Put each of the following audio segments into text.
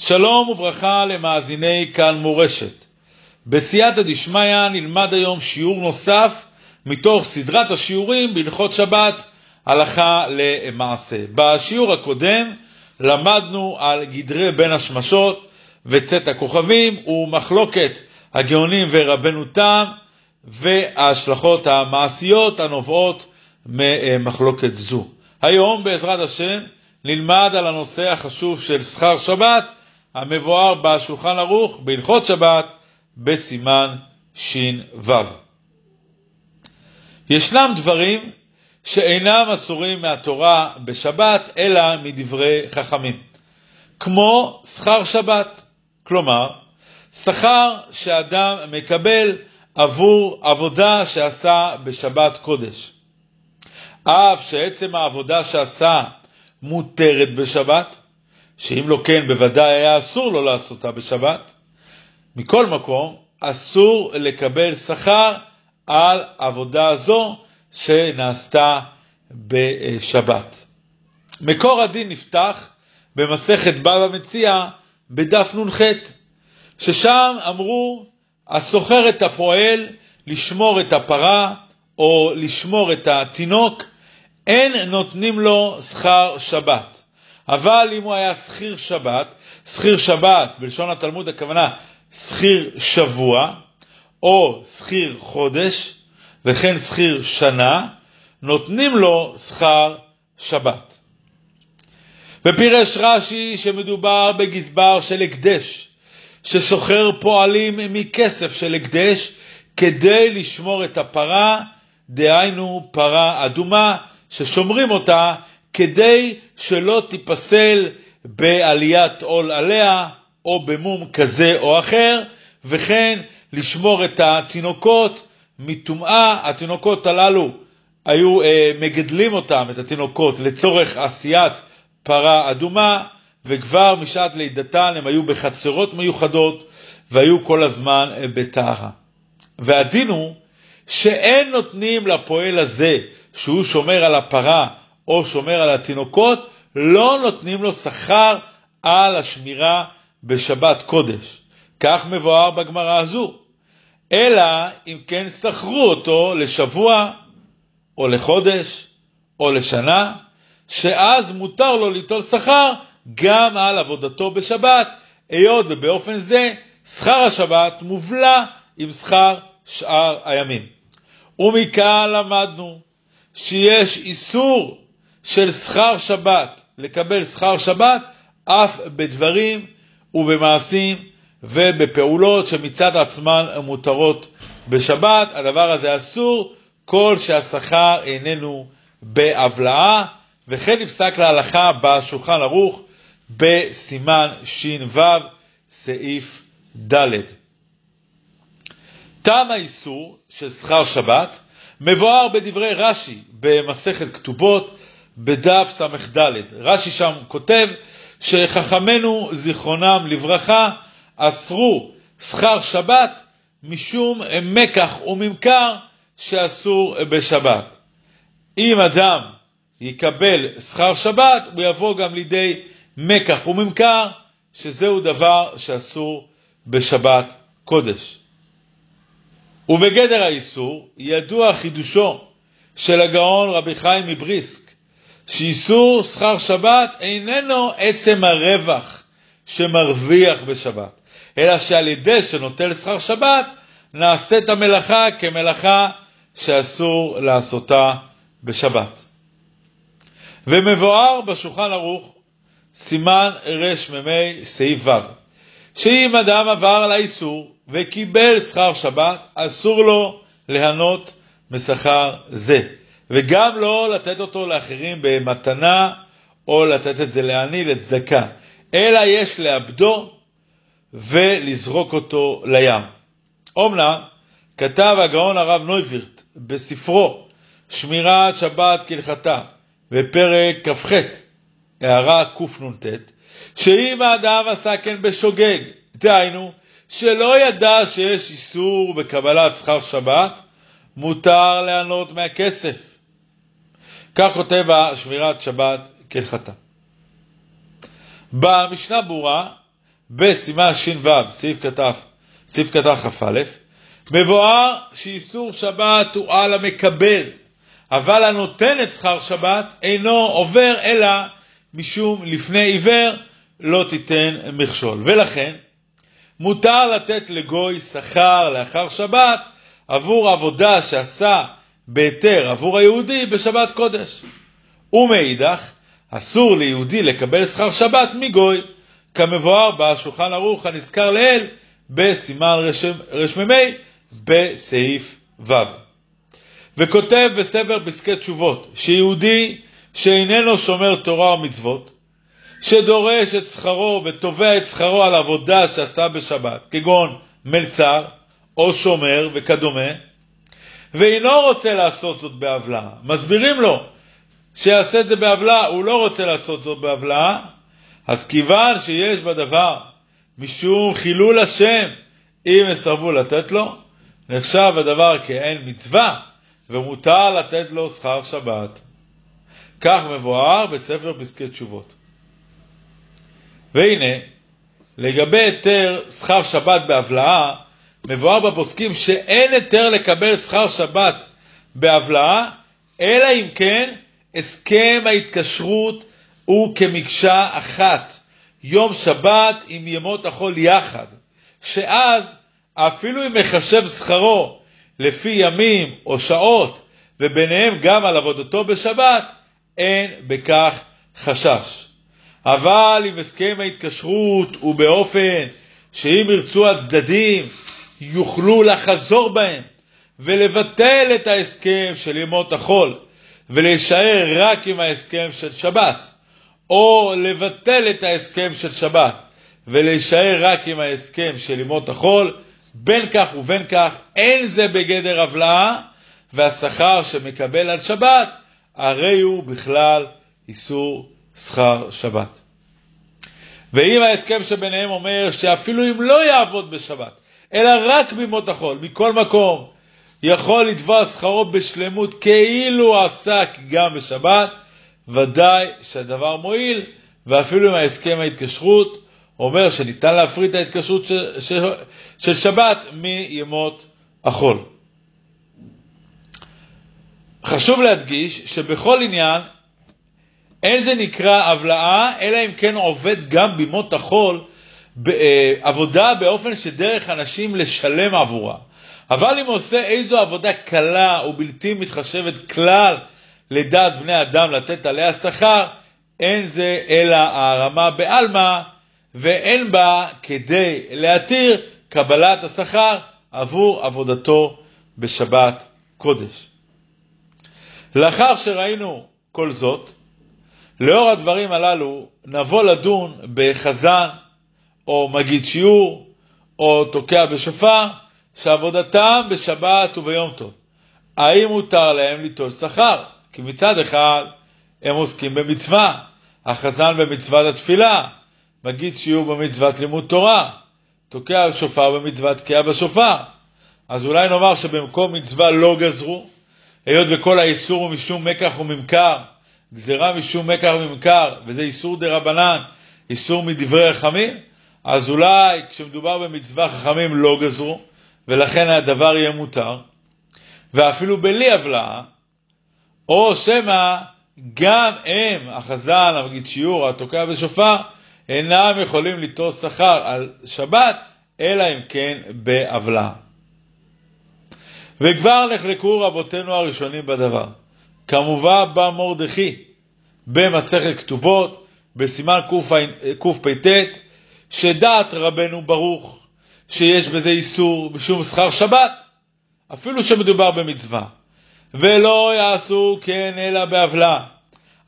שלום וברכה למאזיני כאן מורשת. בסייעתא דשמיא נלמד היום שיעור נוסף מתוך סדרת השיעורים בהלכות שבת, הלכה למעשה. בשיעור הקודם למדנו על גדרי בין השמשות וצאת הכוכבים ומחלוקת הגאונים ורבנו תם וההשלכות המעשיות הנובעות ממחלוקת זו. היום בעזרת השם נלמד על הנושא החשוב של שכר שבת המבואר בשולחן ערוך בהלכות שבת בסימן ש"ו. ישנם דברים שאינם אסורים מהתורה בשבת אלא מדברי חכמים, כמו שכר שבת, כלומר שכר שאדם מקבל עבור עבודה שעשה בשבת קודש. אף שעצם העבודה שעשה מותרת בשבת, שאם לא כן בוודאי היה אסור לו לעשותה בשבת, מכל מקום אסור לקבל שכר על עבודה זו שנעשתה בשבת. מקור הדין נפתח במסכת בבא מציע בדף נ"ח, ששם אמרו הסוחר את הפועל לשמור את הפרה או לשמור את התינוק, אין נותנים לו שכר שבת. אבל אם הוא היה שכיר שבת, שכיר שבת, בלשון התלמוד הכוונה שכיר שבוע, או שכיר חודש, וכן שכיר שנה, נותנים לו שכר שבת. ופירש רש"י שמדובר בגזבר של הקדש, שסוחר פועלים מכסף של הקדש כדי לשמור את הפרה, דהיינו פרה אדומה, ששומרים אותה כדי שלא תיפסל בעליית עול עליה או במום כזה או אחר, וכן לשמור את התינוקות מטומאה. התינוקות הללו היו אה, מגדלים אותם, את התינוקות, לצורך עשיית פרה אדומה, וכבר משעת לידתן הם היו בחצרות מיוחדות והיו כל הזמן אה, בטהרה. והדין הוא שאין נותנים לפועל הזה, שהוא שומר על הפרה או שומר על התינוקות, לא נותנים לו שכר על השמירה בשבת קודש. כך מבואר בגמרא הזו. אלא אם כן שכרו אותו לשבוע או לחודש או לשנה, שאז מותר לו ליטול שכר גם על עבודתו בשבת, היות ובאופן זה שכר השבת מובלע עם שכר שאר הימים. ומכאן למדנו שיש איסור של שכר שבת, לקבל שכר שבת, אף בדברים ובמעשים ובפעולות שמצד עצמן מותרות בשבת. הדבר הזה אסור כל שהשכר איננו בהבלעה, וכן נפסק להלכה בשולחן ערוך בסימן ש"ו, סעיף ד'. טעם האיסור של שכר שבת מבואר בדברי רש"י במסכת כתובות בדף ס"ד. רש"י שם כותב שחכמינו זיכרונם לברכה אסרו שכר שבת משום מקח וממכר שאסור בשבת. אם אדם יקבל שכר שבת, הוא יבוא גם לידי מקח וממכר, שזהו דבר שאסור בשבת קודש. ובגדר האיסור ידוע חידושו של הגאון רבי חיים מבריסק, שאיסור שכר שבת איננו עצם הרווח שמרוויח בשבת, אלא שעל ידי שנוטל שכר שבת, נעשית המלאכה כמלאכה שאסור לעשותה בשבת. ומבואר בשולחן ערוך סימן רמ"ה סעיף ו', שאם אדם עבר על האיסור וקיבל שכר שבת, אסור לו ליהנות משכר זה, וגם לא לתת אותו לאחרים במתנה או לתת את זה לעני לצדקה, אלא יש לאבדו ולזרוק אותו לים. אומנם כתב הגאון הרב נויבירט בספרו שמירת שבת כהלכתה בפרק כ"ח, הערה קנ"ט, שאם האדם עשה כן בשוגג, דהיינו שלא ידע שיש איסור בקבלת שכר שבת, מותר ליהנות מהכסף. כך כותב שמירת שבת כהלכתה. במשנה ברורה בסימן ש"ו, סעיף כתב, סעיף כתב כ"א, מבואר שאיסור שבת הוא על המקבל, אבל הנותן את שכר שבת אינו עובר אלא משום לפני עיוור לא תיתן מכשול. ולכן מותר לתת לגוי שכר לאחר שבת עבור עבודה שעשה בהיתר עבור היהודי בשבת קודש. ומאידך, אסור ליהודי לקבל שכר שבת מגוי, כמבואר בשולחן ערוך הנזכר לעיל בסימן רמ"ה בסעיף ו'. וכותב בספר פסקי תשובות שיהודי שאיננו שומר תורה ומצוות, שדורש את שכרו ותובע את שכרו על עבודה שעשה בשבת, כגון מלצר או שומר וכדומה, ואינו רוצה לעשות זאת בעוולה, מסבירים לו שיעשה את זה בעוולה, הוא לא רוצה לעשות זאת בעוולה, אז כיוון שיש בדבר משום חילול השם, אם יסרבו לתת לו, נחשב הדבר כאין מצווה, ומותר לתת לו שכר שבת. כך מבואר בספר פסקי תשובות. והנה, לגבי היתר שכר שבת בהבלעה, מבואר בפוסקים שאין היתר לקבל שכר שבת בהבלעה, אלא אם כן הסכם ההתקשרות הוא כמקשה אחת, יום שבת עם ימות החול יחד, שאז אפילו אם מחשב שכרו לפי ימים או שעות, וביניהם גם על עבודתו בשבת, אין בכך חשש. אבל אם הסכם ההתקשרות הוא באופן שאם ירצו הצדדים יוכלו לחזור בהם ולבטל את ההסכם של ימות החול ולהישאר רק עם ההסכם של שבת, או לבטל את ההסכם של שבת ולהישאר רק עם ההסכם של ימות החול, בין כך ובין כך אין זה בגדר הבלעה, והשכר שמקבל על שבת הרי הוא בכלל איסור שכר שבת. ואם ההסכם שביניהם אומר שאפילו אם לא יעבוד בשבת, אלא רק בימות החול, מכל מקום, יכול לתבוע שכרו בשלמות כאילו עסק גם בשבת, ודאי שהדבר מועיל, ואפילו אם ההסכם ההתקשרות אומר שניתן להפריד את ההתקשרות של, של, של שבת מימות החול. חשוב להדגיש שבכל עניין אין זה נקרא הבלעה, אלא אם כן עובד גם בימות החול עבודה באופן שדרך אנשים לשלם עבורה. אבל אם עושה איזו עבודה קלה ובלתי מתחשבת כלל לדעת בני אדם לתת עליה שכר, אין זה אלא הערמה בעלמא, ואין בה כדי להתיר קבלת השכר עבור עבודתו בשבת קודש. לאחר שראינו כל זאת, לאור הדברים הללו נבוא לדון בחזן או מגיד שיעור או תוקע בשופר שעבודתם בשבת וביום טוב. האם מותר להם ליטול שכר? כי מצד אחד הם עוסקים במצווה, החזן במצוות התפילה, מגיד שיעור במצוות לימוד תורה, תוקע בשופר במצוות תקיעה בשופר. אז אולי נאמר שבמקום מצווה לא גזרו, היות וכל האיסור הוא משום מקח וממכר, גזירה משום מקח וממכר, וזה איסור דה רבנן, איסור מדברי רחמים, אז אולי כשמדובר במצווה חכמים לא גזרו, ולכן הדבר יהיה מותר, ואפילו בלי הבלעה, או שמא גם הם, החזן, המגיד שיעור, התוקע בשופר, אינם יכולים ליטול שכר על שבת, אלא אם כן בהבלעה. וכבר נחלקו רבותינו הראשונים בדבר. כמובן בא מרדכי במסכת כתובות, בסימן קפ"ט, שדעת רבנו ברוך שיש בזה איסור בשום שכר שבת, אפילו שמדובר במצווה, ולא יעשו כן אלא בעוולה.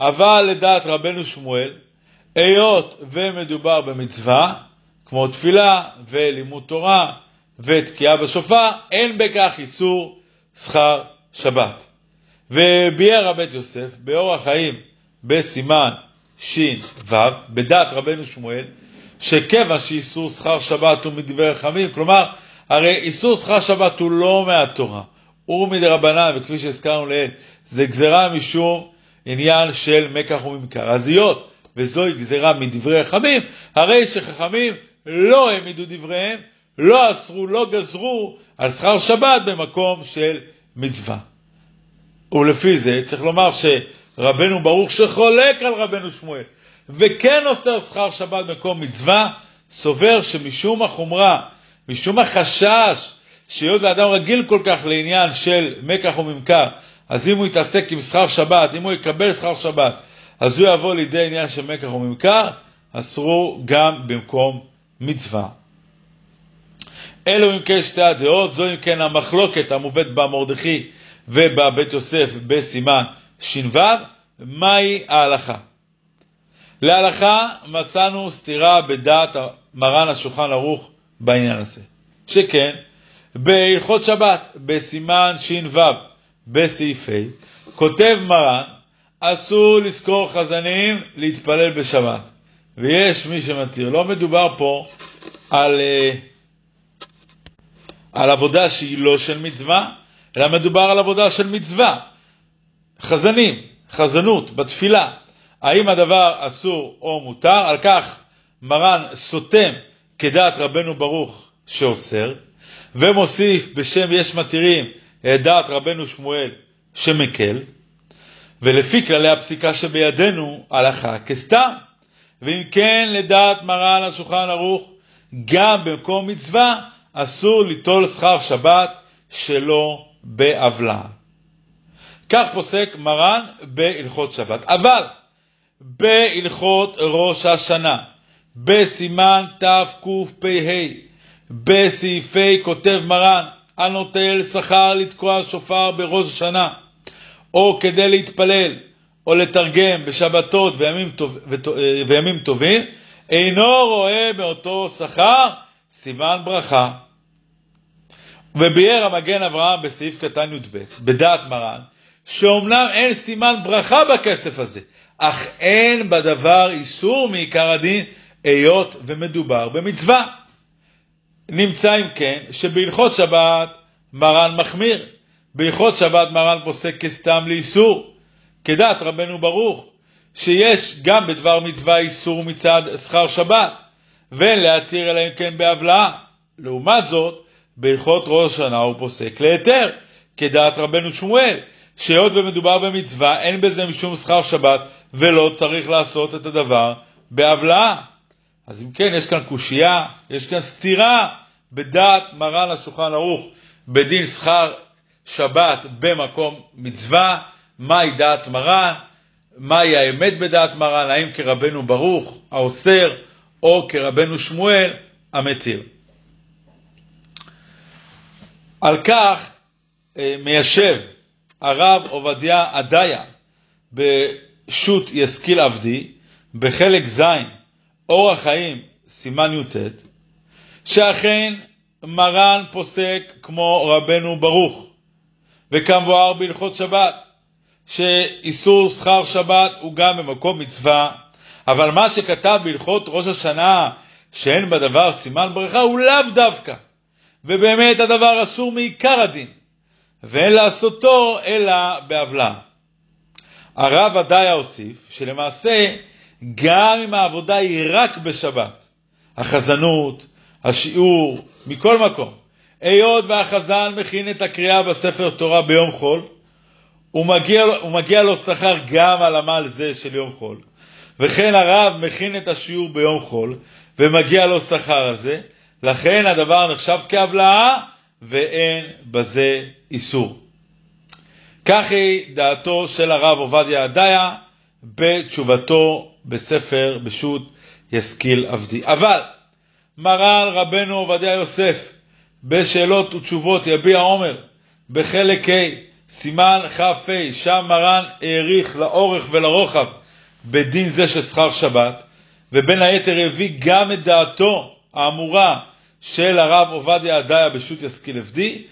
אבל לדעת רבנו שמואל, היות ומדובר במצווה, כמו תפילה ולימוד תורה ותקיעה בשופר, אין בכך איסור שכר שבת. וביאר הבית יוסף באורח חיים בסימן ש"ו, בדת רבנו שמואל, שכיוון שאיסור שכר שבת הוא מדברי רחמים, כלומר, הרי איסור שכר שבת הוא לא מהתורה, הוא מדרבנן, וכפי שהזכרנו לעיל, זה גזרה משום עניין של מקח וממכר. אז היות וזוהי גזרה מדברי רחמים, הרי שחכמים לא העמידו דבריהם, לא אסרו, לא גזרו על שכר שבת במקום של מצווה. ולפי זה צריך לומר שרבנו ברוך שחולק על רבנו שמואל, וכן אוסר שכר שבת במקום מצווה, סובר שמשום החומרה, משום החשש, שהיות ואדם רגיל כל כך לעניין של מקח וממכר, אז אם הוא יתעסק עם שכר שבת, אם הוא יקבל שכר שבת, אז הוא יבוא לידי עניין של מקח וממכר, אסרו גם במקום מצווה. אלו אם כן שתי הדעות, זו אם כן המחלוקת המובאת במרדכי ובבית יוסף בסימן ש"ו, מהי ההלכה? להלכה מצאנו סתירה בדעת מרן השולחן ערוך בעניין הזה. שכן, בהלכות שבת, בסימן ש"ו, בסעיף ה', כותב מרן, אסור לזכור חזנים להתפלל בשבת. ויש מי שמתיר. לא מדובר פה על, אה, על עבודה שהיא לא של מצווה, אלא מדובר על עבודה של מצווה. חזנים, חזנות, בתפילה. האם הדבר אסור או מותר? על כך מרן סותם כדעת רבנו ברוך שאוסר, ומוסיף בשם יש מתירים את דעת רבנו שמואל שמקל, ולפי כללי הפסיקה שבידינו הלכה כסתם. ואם כן, לדעת מרן השולחן ערוך, גם במקום מצווה אסור ליטול שכר שבת שלא בעוולה. כך פוסק מרן בהלכות שבת. אבל בהלכות ראש השנה, בסימן תקפ"ה, בסעיפי כותב מרן, הנוטל שכר לתקוע שופר בראש השנה, או כדי להתפלל, או לתרגם בשבתות וימים, טוב, אה, וימים טובים, אינו רואה מאותו שכר סימן ברכה. וביאר המגן אברהם בסעיף קטן י"ב, בדעת מרן, שאומנם אין סימן ברכה בכסף הזה, אך אין בדבר איסור מעיקר הדין, היות ומדובר במצווה. נמצא אם כן שבהלכות שבת מרן מחמיר, בהלכות שבת מרן פוסק כסתם לאיסור, כדעת רבנו ברוך, שיש גם בדבר מצווה איסור מצד שכר שבת, ואין להתיר אלא אם כן בהבלעה. לעומת זאת, בהלכות ראש השנה הוא פוסק להיתר, כדעת רבנו שמואל, שהיות ומדובר במצווה, אין בזה משום שכר שבת, ולא צריך לעשות את הדבר בהבלעה. אז אם כן, יש כאן קושייה, יש כאן סתירה בדעת מרן השולחן ערוך בדין שכר שבת במקום מצווה, מהי דעת מרן, מהי האמת בדעת מרן, האם כרבנו ברוך האוסר או כרבנו שמואל המתיר. על כך אה, מיישב הרב עובדיה עדיה בשו"ת ישכיל עבדי, בחלק ז', אורח חיים, סימן י"ט, שאכן מרן פוסק כמו רבנו ברוך, וכמבואר בהלכות שבת, שאיסור שכר שבת הוא גם במקום מצווה, אבל מה שכתב בהלכות ראש השנה, שאין בדבר סימן ברכה, הוא לאו דווקא. ובאמת הדבר אסור מעיקר הדין, ואין לעשותו אלא בעוולה. הרב עדיה הוסיף שלמעשה גם אם העבודה היא רק בשבת, החזנות, השיעור, מכל מקום, היות והחזן מכין את הקריאה בספר תורה ביום חול, הוא מגיע, הוא מגיע לו שכר גם על עמל זה של יום חול. וכן הרב מכין את השיעור ביום חול, ומגיע לו שכר על זה, לכן הדבר נחשב כהבלעה, ואין בזה איסור. כך היא דעתו של הרב עובדיה עדיה בתשובתו בספר בשו"ת ישכיל עבדי. אבל מרן רבנו עובדיה יוסף בשאלות ותשובות יביע עומר בחלק ה' סימן כ"ה שם מרן העריך לאורך ולרוחב בדין זה של שכר שבת ובין היתר הביא גם את דעתו האמורה של הרב עובדיה עדיה בשו"ת ישכיל עבדי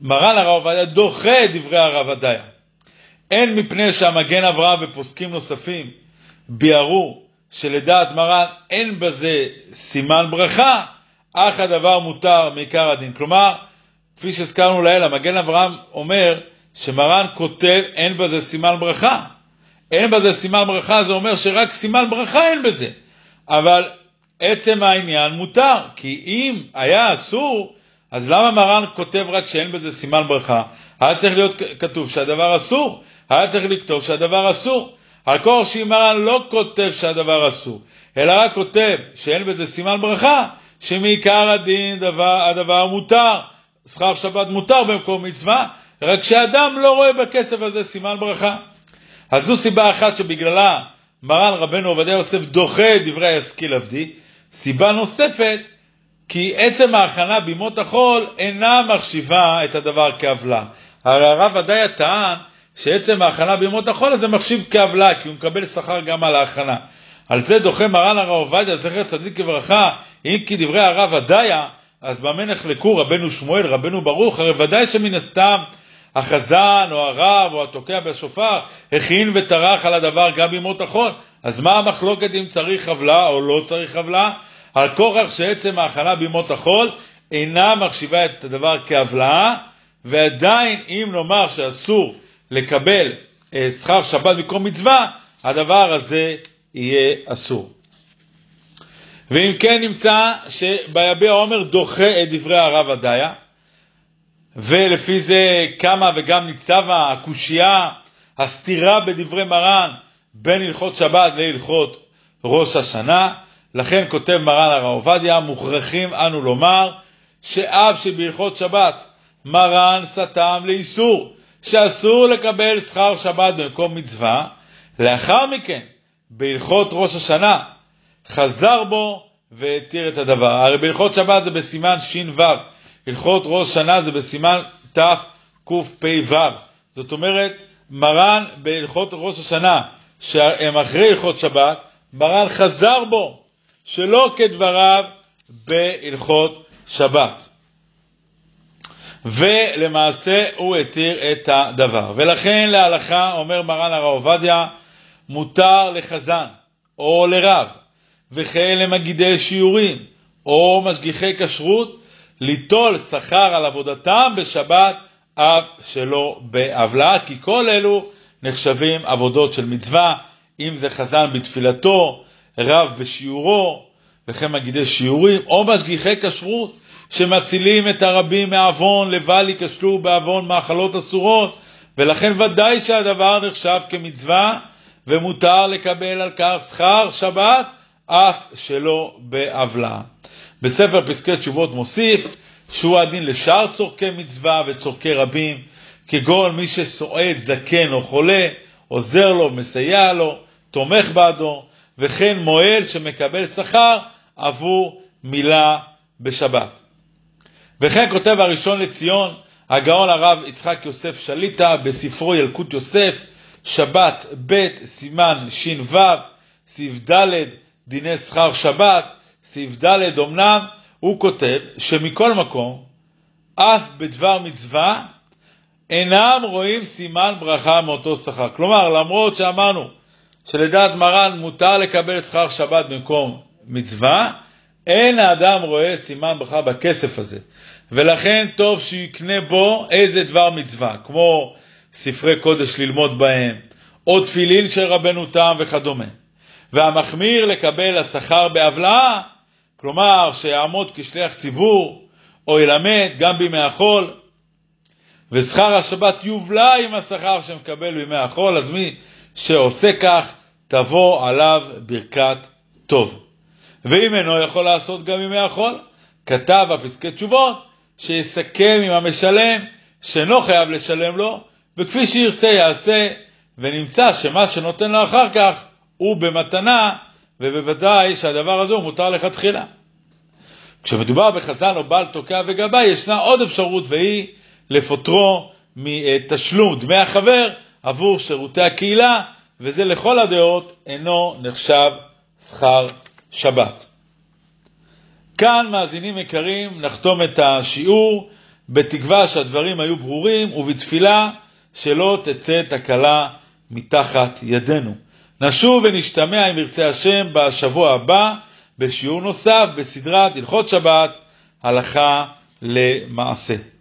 מרן הרב עובדיה דוחה את דברי הרב עדיה הן מפני שהמגן אברהם ופוסקים נוספים ביארו שלדעת מרן אין בזה סימן ברכה, אך הדבר מותר מעיקר הדין. כלומר, כפי שהזכרנו לעיל, המגן אברהם אומר שמרן כותב אין בזה סימן ברכה. אין בזה סימן ברכה, זה אומר שרק סימן ברכה אין בזה. אבל עצם העניין מותר, כי אם היה אסור, אז למה מרן כותב רק שאין בזה סימן ברכה? היה צריך להיות כתוב שהדבר אסור, היה צריך לכתוב שהדבר אסור. על כוח שאם מרן לא כותב שהדבר אסור, אלא רק כותב שאין בזה סימן ברכה, שמעיקר הדין דבר, הדבר מותר, שכר שבת מותר במקום מצווה, רק שאדם לא רואה בכסף הזה סימן ברכה. אז זו סיבה אחת שבגללה מרן רבנו עובדיה יוסף דוחה דברי הישכיל עבדי. סיבה נוספת, כי עצם ההכנה בימות החול אינה מחשיבה את הדבר כעוולה. הרי הרב עדיה טען שעצם ההכנה בימות החול הזה מחשיב כעוולה, כי הוא מקבל שכר גם על ההכנה. על זה דוחה מרן הרב עובדיה, זכר צדיק לברכה, אם כי דברי הרב עדיה, אז במה נחלקו רבנו שמואל, רבנו ברוך, הרי ודאי שמן הסתם החזן או הרב או התוקע בשופר הכין וטרח על הדבר גם בימות החול. אז מה המחלוקת אם צריך עוולה או לא צריך עוולה? על כורח שעצם ההכנה בימות החול אינה מחשיבה את הדבר כעוולה, ועדיין אם נאמר שאסור לקבל אה, שכר שבת במקום מצווה, הדבר הזה יהיה אסור. ואם כן נמצא שביביע עומר דוחה את דברי הרב עדיה, ולפי זה קמה וגם ניצבה הקושייה, הסתירה בדברי מרן בין הלכות שבת להלכות ראש השנה. לכן כותב מרן הרב עובדיה, מוכרחים אנו לומר שאף שבהלכות שבת מרן סתם לאיסור, שאסור לקבל שכר שבת במקום מצווה, לאחר מכן, בהלכות ראש השנה, חזר בו והתיר את הדבר. הרי בהלכות שבת זה בסימן ש"ו, הלכות ראש שנה זה בסימן תקפ"ו. זאת אומרת, מרן בהלכות ראש השנה, שהם אחרי הלכות שבת, מרן חזר בו, שלא כדבריו בהלכות שבת. ולמעשה הוא התיר את הדבר. ולכן להלכה, אומר מרן הרב עובדיה, מותר לחזן או לרב, וכן למגידי שיעורים או משגיחי כשרות, ליטול שכר על עבודתם בשבת אף שלא בעוולה, כי כל אלו נחשבים עבודות של מצווה, אם זה חזן בתפילתו, רב בשיעורו, וכן מגידי שיעורים, או משגיחי כשרות, שמצילים את הרבים מעוון, לבל ייכשלו בעוון מאכלות אסורות, ולכן ודאי שהדבר נחשב כמצווה, ומותר לקבל על כך שכר שבת, אף שלא בעוולה. בספר פסקי תשובות מוסיף שהוא הדין לשאר צורכי מצווה וצורכי רבים, כגון מי שסועד זקן או חולה, עוזר לו, מסייע לו, תומך בעדו, וכן מועל שמקבל שכר עבור מילה בשבת. וכן כותב הראשון לציון, הגאון הרב יצחק יוסף שליטה, בספרו ילקוט יוסף, שבת ב' סימן ש"ו, סעיף ד' דיני שכר שבת, סעיף ד' אמנם, הוא כותב שמכל מקום, אף בדבר מצווה, אינם רואים סימן ברכה מאותו שכר. כלומר, למרות שאמרנו שלדעת מרן מותר לקבל שכר שבת במקום מצווה, אין האדם רואה סימן ברכה בכסף הזה. ולכן טוב שיקנה בו איזה דבר מצווה, כמו ספרי קודש ללמוד בהם, או תפילין של רבנו תם וכדומה. והמחמיר לקבל השכר בהבלעה, כלומר שיעמוד כשליח ציבור, או ילמד גם בימי החול, ושכר השבת יובלע עם השכר שמקבל בימי החול, אז מי שעושה כך, תבוא עליו ברכת טוב. ואם אינו יכול לעשות גם בימי החול, כתב הפסקי תשובות, שיסכם עם המשלם שאינו חייב לשלם לו, וכפי שירצה יעשה, ונמצא שמה שנותן לו אחר כך הוא במתנה, ובוודאי שהדבר הזה הוא מותר לכתחילה. כשמדובר בחזן או בעל תוקע וגבאי, ישנה עוד אפשרות, והיא לפוטרו מתשלום דמי החבר עבור שירותי הקהילה, וזה לכל הדעות אינו נחשב שכר שבת. כאן, מאזינים יקרים, נחתום את השיעור בתקווה שהדברים היו ברורים ובתפילה שלא תצא תקלה מתחת ידינו. נשוב ונשתמע אם ירצה השם בשבוע הבא בשיעור נוסף בסדרת הלכות שבת, הלכה למעשה.